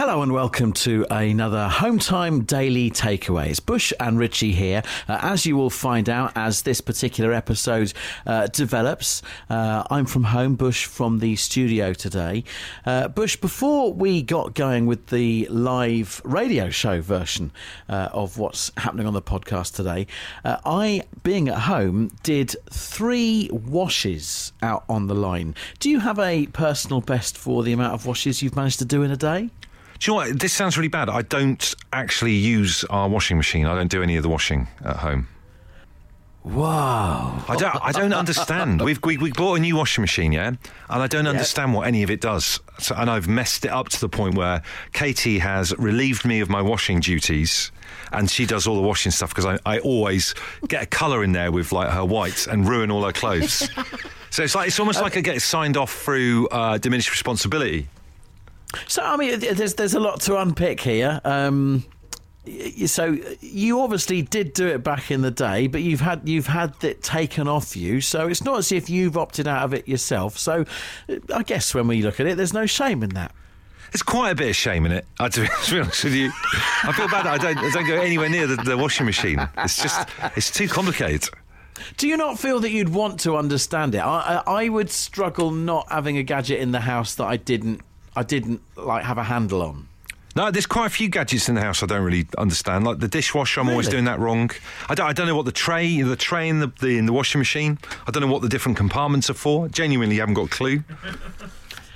Hello and welcome to another Home Time Daily Takeaways. Bush and Richie here. Uh, as you will find out as this particular episode uh, develops, uh, I'm from home, Bush from the studio today. Uh, Bush, before we got going with the live radio show version uh, of what's happening on the podcast today, uh, I, being at home, did three washes out on the line. Do you have a personal best for the amount of washes you've managed to do in a day? Do you know what? This sounds really bad. I don't actually use our washing machine. I don't do any of the washing at home. Wow. I don't. I don't understand. We've we, we bought a new washing machine, yeah, and I don't understand what any of it does. So, and I've messed it up to the point where Katie has relieved me of my washing duties, and she does all the washing stuff because I, I always get a colour in there with like her whites and ruin all her clothes. so it's like it's almost like I get signed off through uh, diminished responsibility. So I mean, there's there's a lot to unpick here. Um, so you obviously did do it back in the day, but you've had you've had it taken off you. So it's not as if you've opted out of it yourself. So uh, I guess when we look at it, there's no shame in that. There's quite a bit of shame in it. I, to, be, to be honest with you, I feel bad. that I don't. I don't go anywhere near the, the washing machine. It's just. It's too complicated. Do you not feel that you'd want to understand it? I, I, I would struggle not having a gadget in the house that I didn't I didn't like have a handle on. No, there's quite a few gadgets in the house I don't really understand. Like the dishwasher, I'm always doing that wrong. I don't, I don't know what the tray, the tray in the, the in the washing machine. I don't know what the different compartments are for. Genuinely, haven't got a clue.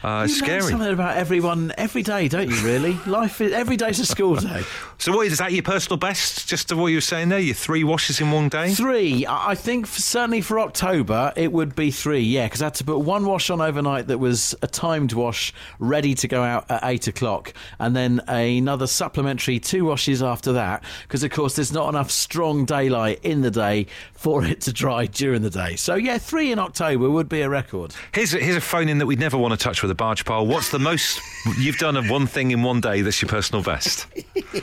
Uh, it's scary. something about everyone every day, don't you? Really, life is every day's a school day. So, what is that? Your personal best? Just to what you were saying there, your three washes in one day. Three, I I think for, certainly for October it would be three. Yeah, because I had to put one wash on overnight that was a timed wash, ready to go out at eight o'clock, and then another supplementary two washes after that. Because of course there's not enough strong daylight in the day for it to dry during the day. So yeah, three in October would be a record. Here's a, here's a phone in that we'd never want to touch with a barge pole. What's the most you've done of one thing in one day that's your personal best?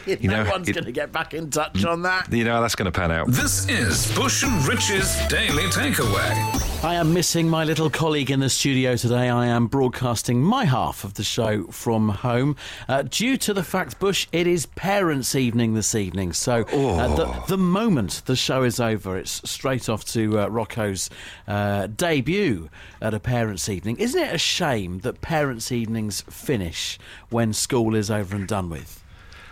You no know, one's going to get back in touch on that. You know how that's going to pan out. This is Bush and Rich's Daily Takeaway. I am missing my little colleague in the studio today. I am broadcasting my half of the show from home uh, due to the fact, Bush, it is parents' evening this evening. So uh, the, the moment the show is over, it's straight off to uh, Rocco's uh, debut at a parents' evening. Isn't it a shame that parents' evenings finish when school is over and done with?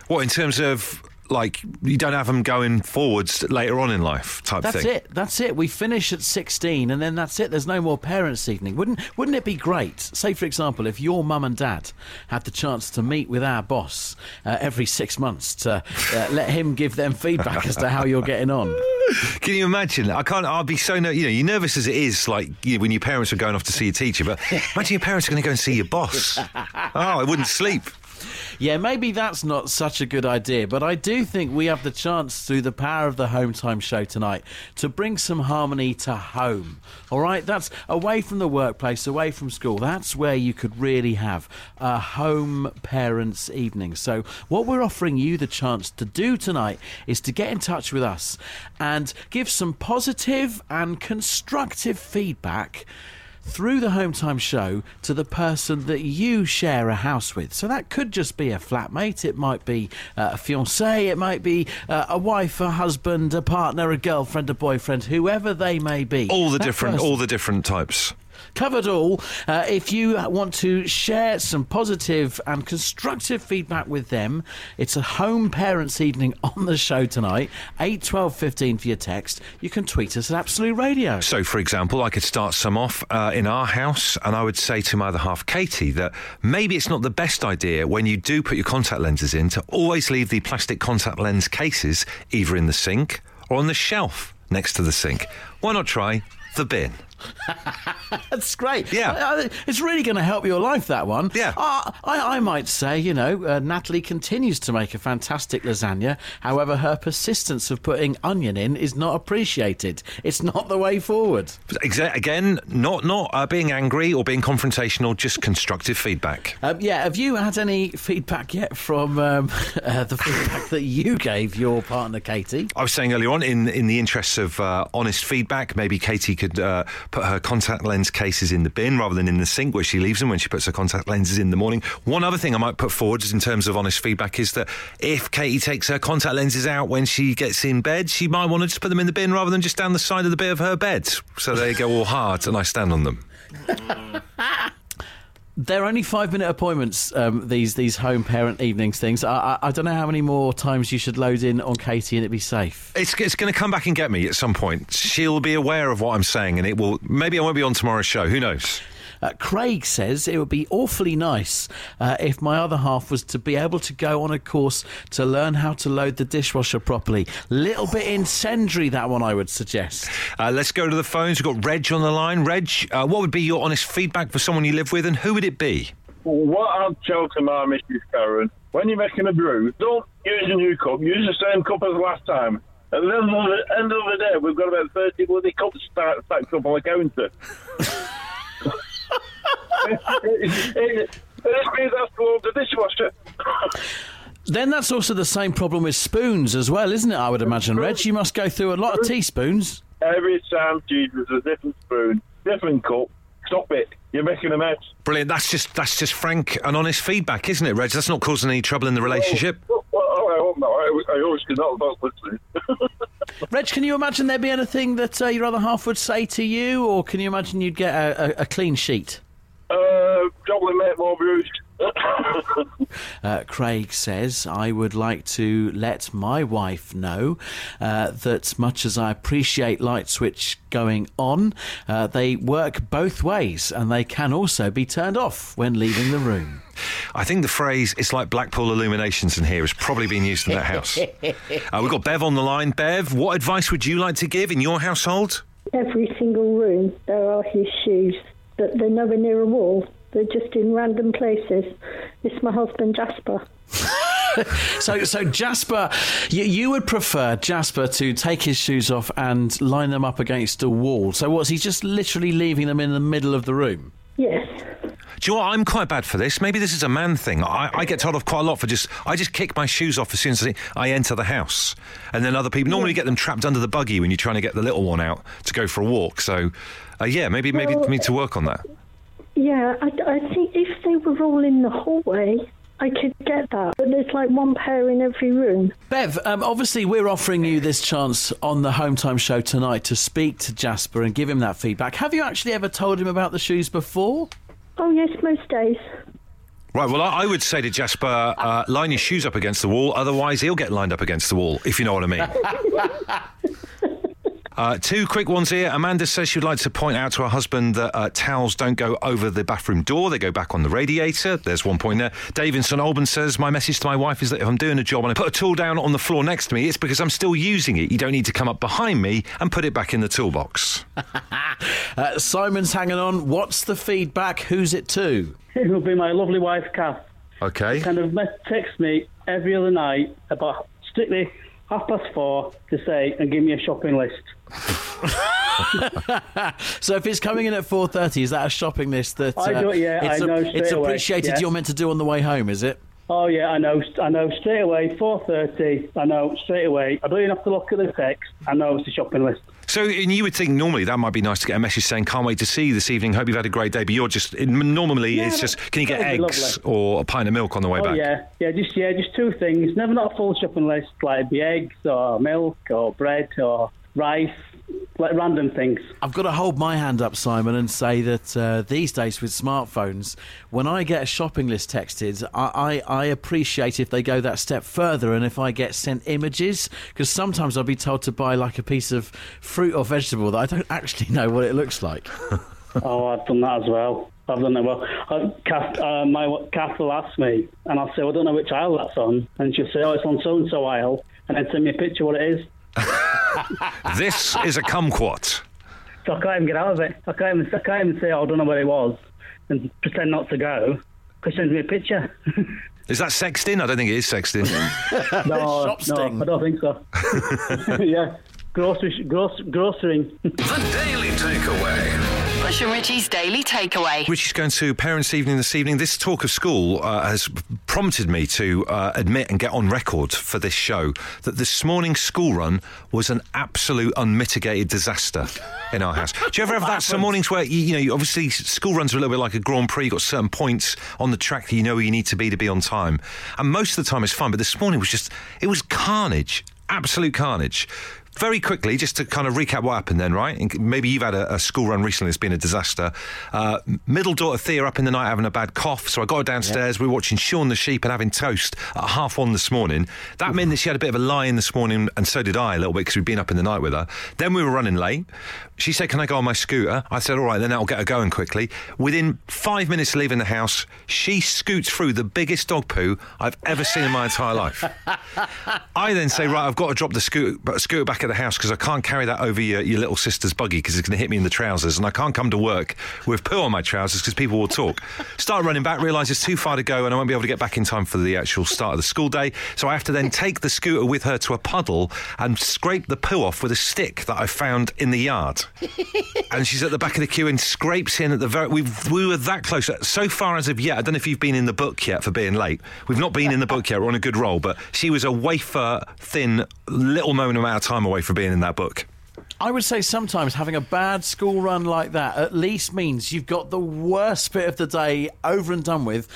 What in terms of like you don't have them going forwards later on in life type That's thing? it. That's it. We finish at 16 and then that's it. There's no more parents' evening. Wouldn't wouldn't it be great? Say for example, if your mum and dad had the chance to meet with our boss uh, every 6 months to uh, let him give them feedback as to how you're getting on. Can you imagine? I can't. I'll be so ner- you know you're nervous as it is, like you know, when your parents are going off to see a teacher. But imagine your parents are going to go and see your boss. Oh, I wouldn't sleep. Yeah, maybe that's not such a good idea, but I do think we have the chance through the power of the Home Time show tonight to bring some harmony to home. All right, that's away from the workplace, away from school. That's where you could really have a home parents' evening. So, what we're offering you the chance to do tonight is to get in touch with us and give some positive and constructive feedback through the Home Time show to the person that you share a house with. So that could just be a flatmate, it might be uh, a fiance, it might be uh, a wife, a husband, a partner, a girlfriend, a boyfriend, whoever they may be. All the That different, person- all the different types. Covered all. Uh, if you want to share some positive and constructive feedback with them, it's a home parents' evening on the show tonight. Eight twelve fifteen for your text. You can tweet us at Absolute Radio. So, for example, I could start some off uh, in our house, and I would say to my other half, Katie, that maybe it's not the best idea when you do put your contact lenses in to always leave the plastic contact lens cases either in the sink or on the shelf next to the sink. Why not try the bin? That's great. Yeah. It's really going to help your life, that one. Yeah. Uh, I, I might say, you know, uh, Natalie continues to make a fantastic lasagna. However, her persistence of putting onion in is not appreciated. It's not the way forward. Again, not not uh, being angry or being confrontational, just constructive feedback. Um, yeah, have you had any feedback yet from um, uh, the feedback that you gave your partner, Katie? I was saying earlier on, in in the interests of uh, honest feedback, maybe Katie could uh, put her contact lens cases in the bin rather than in the sink where she leaves them when she puts her contact lenses in the morning. One other thing I might put forward just in terms of honest feedback is that if Katie takes her contact lenses out when she gets in bed, she might want to just put them in the bin rather than just down the side of the bit of her bed. So they go all hard and I stand on them. They're only five minute appointments. Um, these these home parent evenings things. I, I, I don't know how many more times you should load in on Katie and it be safe. It's, it's going to come back and get me at some point. She'll be aware of what I'm saying, and it will. Maybe I won't be on tomorrow's show. Who knows? Uh, Craig says it would be awfully nice uh, if my other half was to be able to go on a course to learn how to load the dishwasher properly. Little bit incendiary, that one, I would suggest. Uh, let's go to the phones. We've got Reg on the line. Reg, uh, what would be your honest feedback for someone you live with, and who would it be? What I'd tell to my Mrs. Karen, when you're making a brew, don't use a new cup. Use the same cup as last time. At the end of the, end of the day, we've got about 30 bloody cups stacked stacked up on the counter. it, it, it means that's for the dishwasher. Then that's also the same problem with spoons as well, isn't it? I would imagine, Reg. You must go through a lot of teaspoons. Every time Jesus a different spoon, different cup. Stop it. You're making a mess. Brilliant. That's just that's just frank and honest feedback, isn't it, Reg? That's not causing any trouble in the relationship. Well, I hope not. I, I always do not about listening. Reg, can you imagine there be anything that uh, your other half would say to you, or can you imagine you'd get a, a, a clean sheet? Uh, probably make more brews. Uh, Craig says, I would like to let my wife know uh, that much as I appreciate light switch going on, uh, they work both ways and they can also be turned off when leaving the room. I think the phrase "it's like Blackpool illuminations in here" has probably been used in that house. uh, we've got Bev on the line. Bev, what advice would you like to give in your household? every single room there are his shoes, but they're nowhere near a wall. They're just in random places. It's my husband Jasper. So, so Jasper, you, you would prefer Jasper to take his shoes off and line them up against a wall. So, what's he just literally leaving them in the middle of the room? Yes. Do you know what? I'm quite bad for this. Maybe this is a man thing. I, I get told off quite a lot for just. I just kick my shoes off as soon as I, I enter the house, and then other people normally get them trapped under the buggy when you're trying to get the little one out to go for a walk. So, uh, yeah, maybe maybe Well, we need to work on that. Yeah, I, I think if they were all in the hallway, I could get that. But there's like one pair in every room. Bev, um, obviously, we're offering you this chance on the Home Time Show tonight to speak to Jasper and give him that feedback. Have you actually ever told him about the shoes before? Oh, yes, most days. Right. Well, I, I would say to Jasper, uh, line your shoes up against the wall. Otherwise, he'll get lined up against the wall. If you know what I mean. Uh, two quick ones here. Amanda says she'd like to point out to her husband that uh, towels don't go over the bathroom door; they go back on the radiator. There's one point there. Dave in St Albans says my message to my wife is that if I'm doing a job and I put a tool down on the floor next to me, it's because I'm still using it. You don't need to come up behind me and put it back in the toolbox. Uh, Simon's hanging on. What's the feedback? Who's it to? It will be my lovely wife, Kath. Okay. She Kind of me- text me every other night about strictly half past four to say and give me a shopping list. So, if it's coming in at four thirty, is that a shopping list that uh, I do- yeah, it's, I know it's straight away, appreciated yeah. you're meant to do on the way home? Is it? Oh yeah, I know. I know straight away. Four thirty. I know straight away. I don't even have to look at the text. I know it's a shopping list. So, and you would think normally that might be nice to get a message saying, "Can't wait to see you this evening. Hope you've had a great day." But you're just normally Yeah, it's just, "Can you get that would be eggs or a pint of milk on the way Oh back?" yeah, yeah. Just yeah, just two things. Never not a full shopping list. Like it'd be eggs or milk or bread or rice, like random things. I've got to hold my hand up, Simon, and say that uh, these days with smartphones, when I get a shopping list texted, I, I, I appreciate if they go that step further and if I get sent images, because sometimes I'll be told to buy like a piece of fruit or vegetable that I don't actually know what it looks like. Oh, I've done that as well. I've done that well. Uh, Kath, uh, my Kath will ask me, and I'll say, well, I don't know which aisle that's on, and she'll say, oh, it's on so and so aisle, and then send me a picture what it is. This is a kumquat. So I can't even get out of it. I can't even, I can't even say, oh, I don't know where it was, and pretend not to go, because she sends me a picture. Is that sexting? I don't think it is sexting. no, no. I don't think so. yeah, grocery, gross, grocerying. The Daily Takeaway. Bush and Richie's Daily Takeaway. Richie's going to parents' evening this evening. This talk of school uh, has prompted me to uh, admit and get on record for this show that this morning's school run was an absolute unmitigated disaster in our house. Do you ever have that some mornings where you, you know you, obviously school runs are a little bit like a Grand Prix, you've got certain points on the track that you know you need to be to be on time, and most of the time it's fine. But this morning was just it was carnage, absolute carnage. Very quickly, just to kind of recap what happened then, right? Maybe you've had a, a school run recently that's been a disaster. Uh, middle daughter Thea up in the night having a bad cough, so I got her downstairs. We were watching Shaun the Sheep and having toast at half one this morning. That meant that she had a bit of a lie in this morning, and so did I a little bit because we'd been up in the night with her. Then we were running late. She said, Can I go on my scooter? I said, All right, then that'll get her going quickly. Within five minutes of leaving the house, she scoots through the biggest dog poo I've ever seen in my entire life. I then say, right, I've got to drop the scooter, scooter back at the house because I can't carry that over your, your little sister's buggy because it's going to hit me in the trousers, and I can't come to work with poo on my trousers because people will talk. Start running back, realise it's too far to go, and I won't be able to get back in time for the actual start of the school day. So I have to then take the scooter with her to a puddle and scrape the poo off with a stick that I found in the yard. and she's at the back of the queue and scrapes in at the very. We we were that close. So far as of yet, I don't know if you've been in the book yet for being late. We've not been in the book yet. We're on a good roll, but she was a wafer thin little moment amount of time away for being in that book. I would say sometimes having a bad school run like that at least means you've got the worst bit of the day over and done with.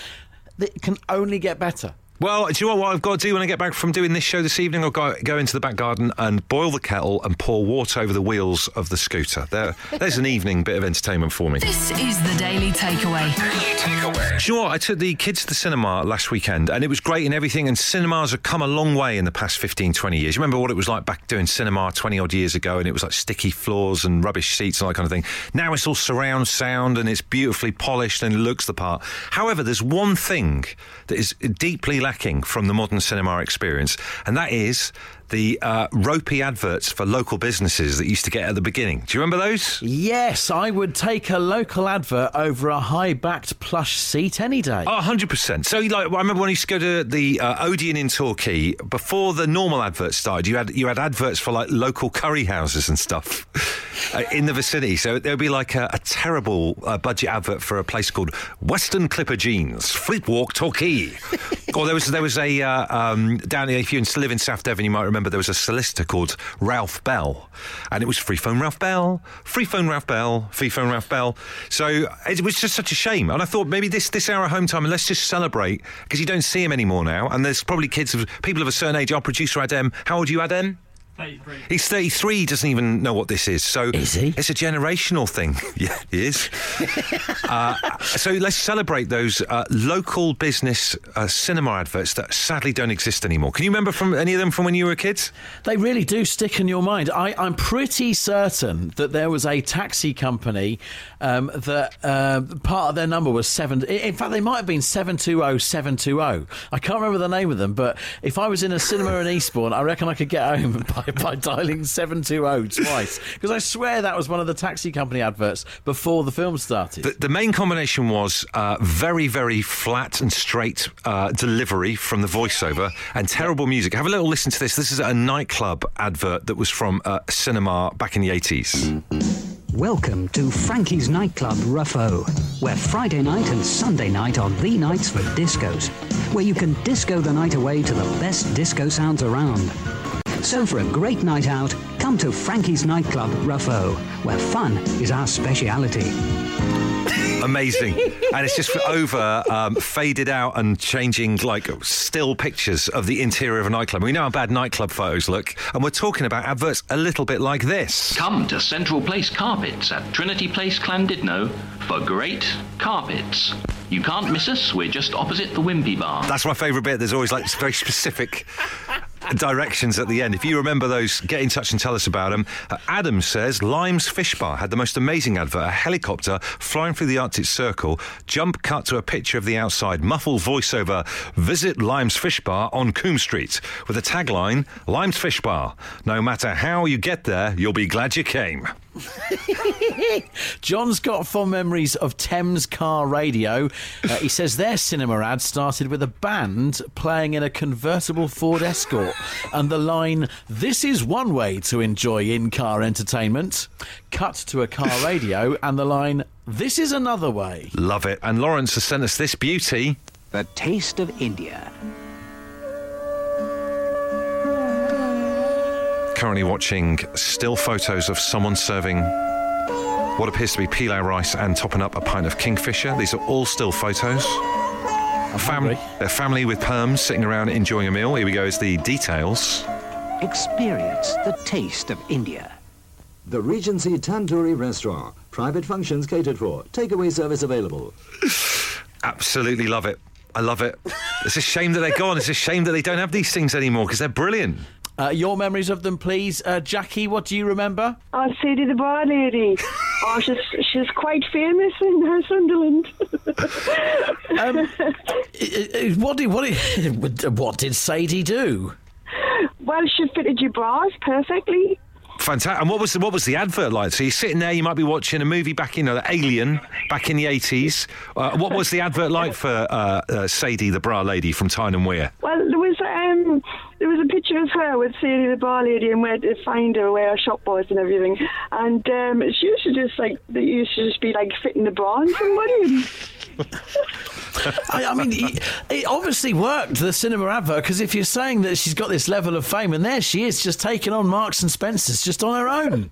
That can only get better. Well, do you know what I've got to do when I get back from doing this show this evening? I'll go, go into the back garden and boil the kettle and pour water over the wheels of the scooter. There, there's an evening bit of entertainment for me. This is the Daily Takeaway. Daily Takeaway. Do you know what? I took the kids to the cinema last weekend and it was great and everything. And cinemas have come a long way in the past 15, 20 years. You remember what it was like back doing cinema 20 odd years ago and it was like sticky floors and rubbish seats and all that kind of thing. Now it's all surround sound and it's beautifully polished and looks the part. However, there's one thing that is deeply lacking from the modern cinema experience, and that is the uh, ropey adverts for local businesses that used to get at the beginning. Do you remember those? Yes, I would take a local advert over a high backed plush seat any day. Oh, 100%. So, like, I remember when I used to go to the uh, Odeon in Torquay, before the normal adverts started, you had you had adverts for like local curry houses and stuff uh, in the vicinity. So there would be like a, a terrible uh, budget advert for a place called Western Clipper Jeans, Fleet Walk, Torquay. or there was there was a uh, um, down here, if you live in South Devon, you might remember there was a solicitor called Ralph Bell, and it was free phone Ralph Bell, free phone Ralph Bell, free phone Ralph Bell. So it was just such a shame. And I thought maybe this this hour home time, and let's just celebrate because you don't see him anymore now. And there's probably kids of people of a certain age. Our producer Adem, how old are you, Adem? He's 33, he doesn't even know what this is. So Is he? It's a generational thing. yeah, he is. uh, so let's celebrate those uh, local business uh, cinema adverts that sadly don't exist anymore. Can you remember from any of them from when you were kids? They really do stick in your mind. I, I'm pretty certain that there was a taxi company um, that uh, part of their number was seven. In fact, they might have been seven two zero seven two zero. I can't remember the name of them, but if I was in a cinema in Eastbourne, I reckon I could get home by, by dialing seven two zero twice because I swear that was one of the taxi company adverts before the film started. The, the main combination was uh, very, very flat and straight uh, delivery from the voiceover and terrible music. Have a little listen to this. This is a nightclub advert that was from uh, cinema back in the 80s. Welcome to Frankie's Nightclub Ruffo, where Friday night and Sunday night are the nights for discos, where you can disco the night away to the best disco sounds around. So for a great night out, come to Frankie's Nightclub Ruffo, where fun is our speciality. Amazing. and it's just over um, faded out and changing like still pictures of the interior of a nightclub. We know how bad nightclub photos look, and we're talking about adverts a little bit like this. Come to Central Place Carpets at Trinity Place, Llandudno for great carpets. You can't miss us. We're just opposite the Wimpy Bar. That's my favourite bit. There's always like very specific directions at the end. If you remember those, get in touch and tell us about them. Uh, Adam says Lime's Fish Bar had the most amazing advert. A helicopter flying through the Arctic Circle. Jump cut to a picture of the outside. Muffled voiceover. Visit Lime's Fish Bar on Coombe Street with a tagline: Lime's Fish Bar. No matter how you get there, you'll be glad you came. John's got fond memories of Thames Car Radio. Uh, he says their cinema ad started with a band playing in a convertible Ford Escort, and the line, This is one way to enjoy in car entertainment, cut to a car radio, and the line, This is another way. Love it. And Lawrence has sent us this beauty. The Taste of India. Currently watching still photos of someone serving what appears to be pilau rice and topping up a pint of kingfisher. These are all still photos. A fam- hungry. a family with perms sitting around enjoying a meal. Here we go. Is the details. Experience the taste of India. The Regency Tandoori Restaurant. Private functions catered for. Takeaway service available. Absolutely love it. I love it. It's a shame that they're gone. It's a shame that they don't have these things anymore because they're brilliant. Uh, your memories of them, please. Uh, Jackie, what do you remember? Oh, Sadie the Bra Lady. Oh, she's she's quite famous in uh, Sunderland. Um, what did what did, what did Sadie do? well, she fitted your bras perfectly. Fantastic. And what was the, what was the advert like? So you're sitting there, you might be watching a movie back in, you know, Alien, back in the 80s. Uh, what was the advert like for uh, uh, Sadie, the bra lady from Tyne and Wear? Well, there was um there was a picture of her with Sadie the Bra Lady and where to find her, where her shop was and everything. And um, she used to just like they used to just be like fitting the bra on somebody. I, I mean, it obviously worked the cinema advert because if you're saying that she's got this level of fame, and there she is, just taking on Marks and Spencers just on her own.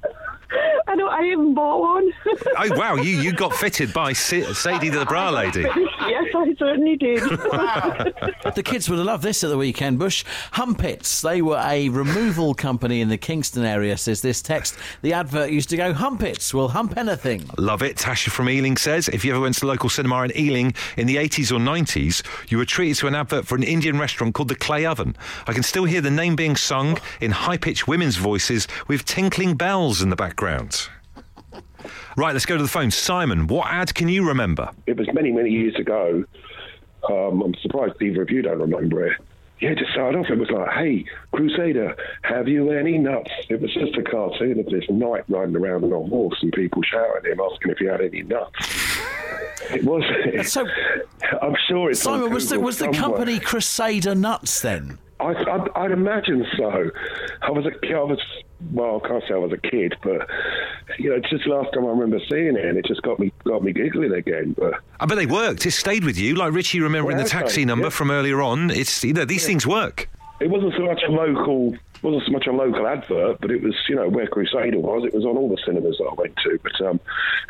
I don't. I even bought one. Oh, wow, you, you got fitted by Sa- Sadie, the bra lady. yes, I certainly did. The kids would have loved this at the weekend, Bush. Humpits. They were a removal company in the Kingston area, says this text. The advert used to go, Humpits will hump anything. Love it. Tasha from Ealing says if you ever went to the local cinema in Ealing in the 80s or 90s, you were treated to an advert for an Indian restaurant called the Clay Oven. I can still hear the name being sung in high pitched women's voices with tinkling bells in the background. Right, let's go to the phone. Simon, what ad can you remember? It was many, many years ago. Um, I'm surprised either of you don't remember it. Yeah, to start off, it was like, hey, Crusader, have you any nuts? It was just a cartoon of this knight riding around on a horse and people shouting at him, asking if he had any nuts. It was. So, I'm sure it's. Simon, was the, was the somewhere. company Crusader Nuts then? I, I, I'd imagine so. I was a was well. I can't say I was a kid, but you know, it's just last time I remember seeing it, and it just got me got me giggling again. But I bet they worked. It stayed with you, like Richie remembering Yeah, the taxi number yeah. from earlier on. It's you know these things work. It wasn't so much a local. wasn't so much a local advert, but it was you know where Crusader was. It was on all the cinemas that I went to. But um,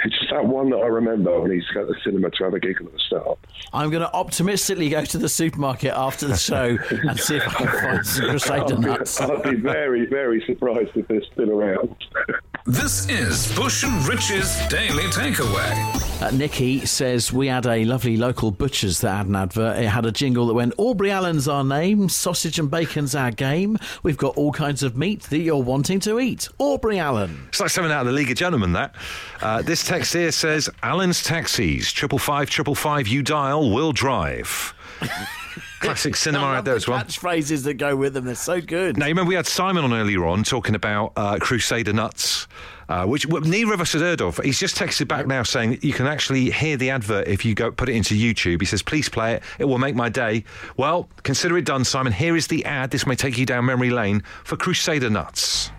it's just that one that I remember when he's got the cinema to have a giggle at the start. I'm going to optimistically go to the supermarket after the show and see if I can find some Crusader I'd be, Nuts. I'd be very very surprised if they're still around. This is Bush and Rich's Daily Takeaway. Uh, Nikki says we had a lovely local butcher's that had an advert. It had a jingle that went, Aubrey Allen's our name, sausage and bacon's our game. We've got all kinds of meat that you're wanting to eat. Aubrey Allen. It's like something out of the League of Gentlemen. That uh, this text here says Allen's taxis triple five triple five. You dial will drive. Classic cinema out there the as well. catchphrases that go with them. They're so good. Now, you remember we had Simon on earlier on talking about uh, Crusader Nuts, uh, which well, neither of us had heard of. He's just texted back now saying you can actually hear the advert if you go put it into YouTube. He says, please play it. It will make my day. Well, consider it done, Simon. Here is the ad. This may take you down memory lane for Crusader Nuts.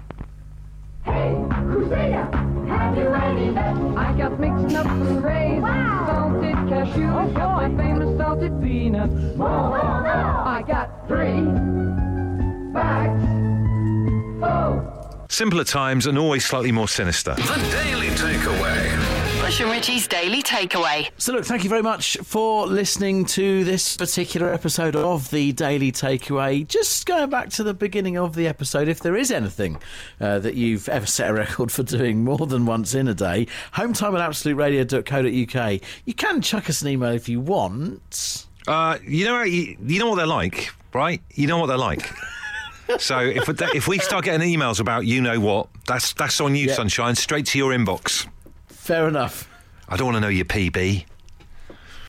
Hey, Crusader, have you any nuts? I got mixed nuts and raisins, salted cashews, got my famous salted peanuts. I got three bags full. Simpler times and always slightly more sinister. The Daily Takeaway. Bush and Richie's Daily Takeaway. So, look, thank you very much for listening to this particular episode of the Daily Takeaway. Just going back to the beginning of the episode, if there is anything uh, that you've ever set a record for doing more than once in a day, hometime at absoluteradio.co.uk. You can chuck us an email if you want. Uh, you know, you, you know what they're like, right? You know what they're like. so if if we start getting emails about you know what, that's that's on you, Yeah. sunshine, straight to your inbox. Fair enough. I don't want to know your PB.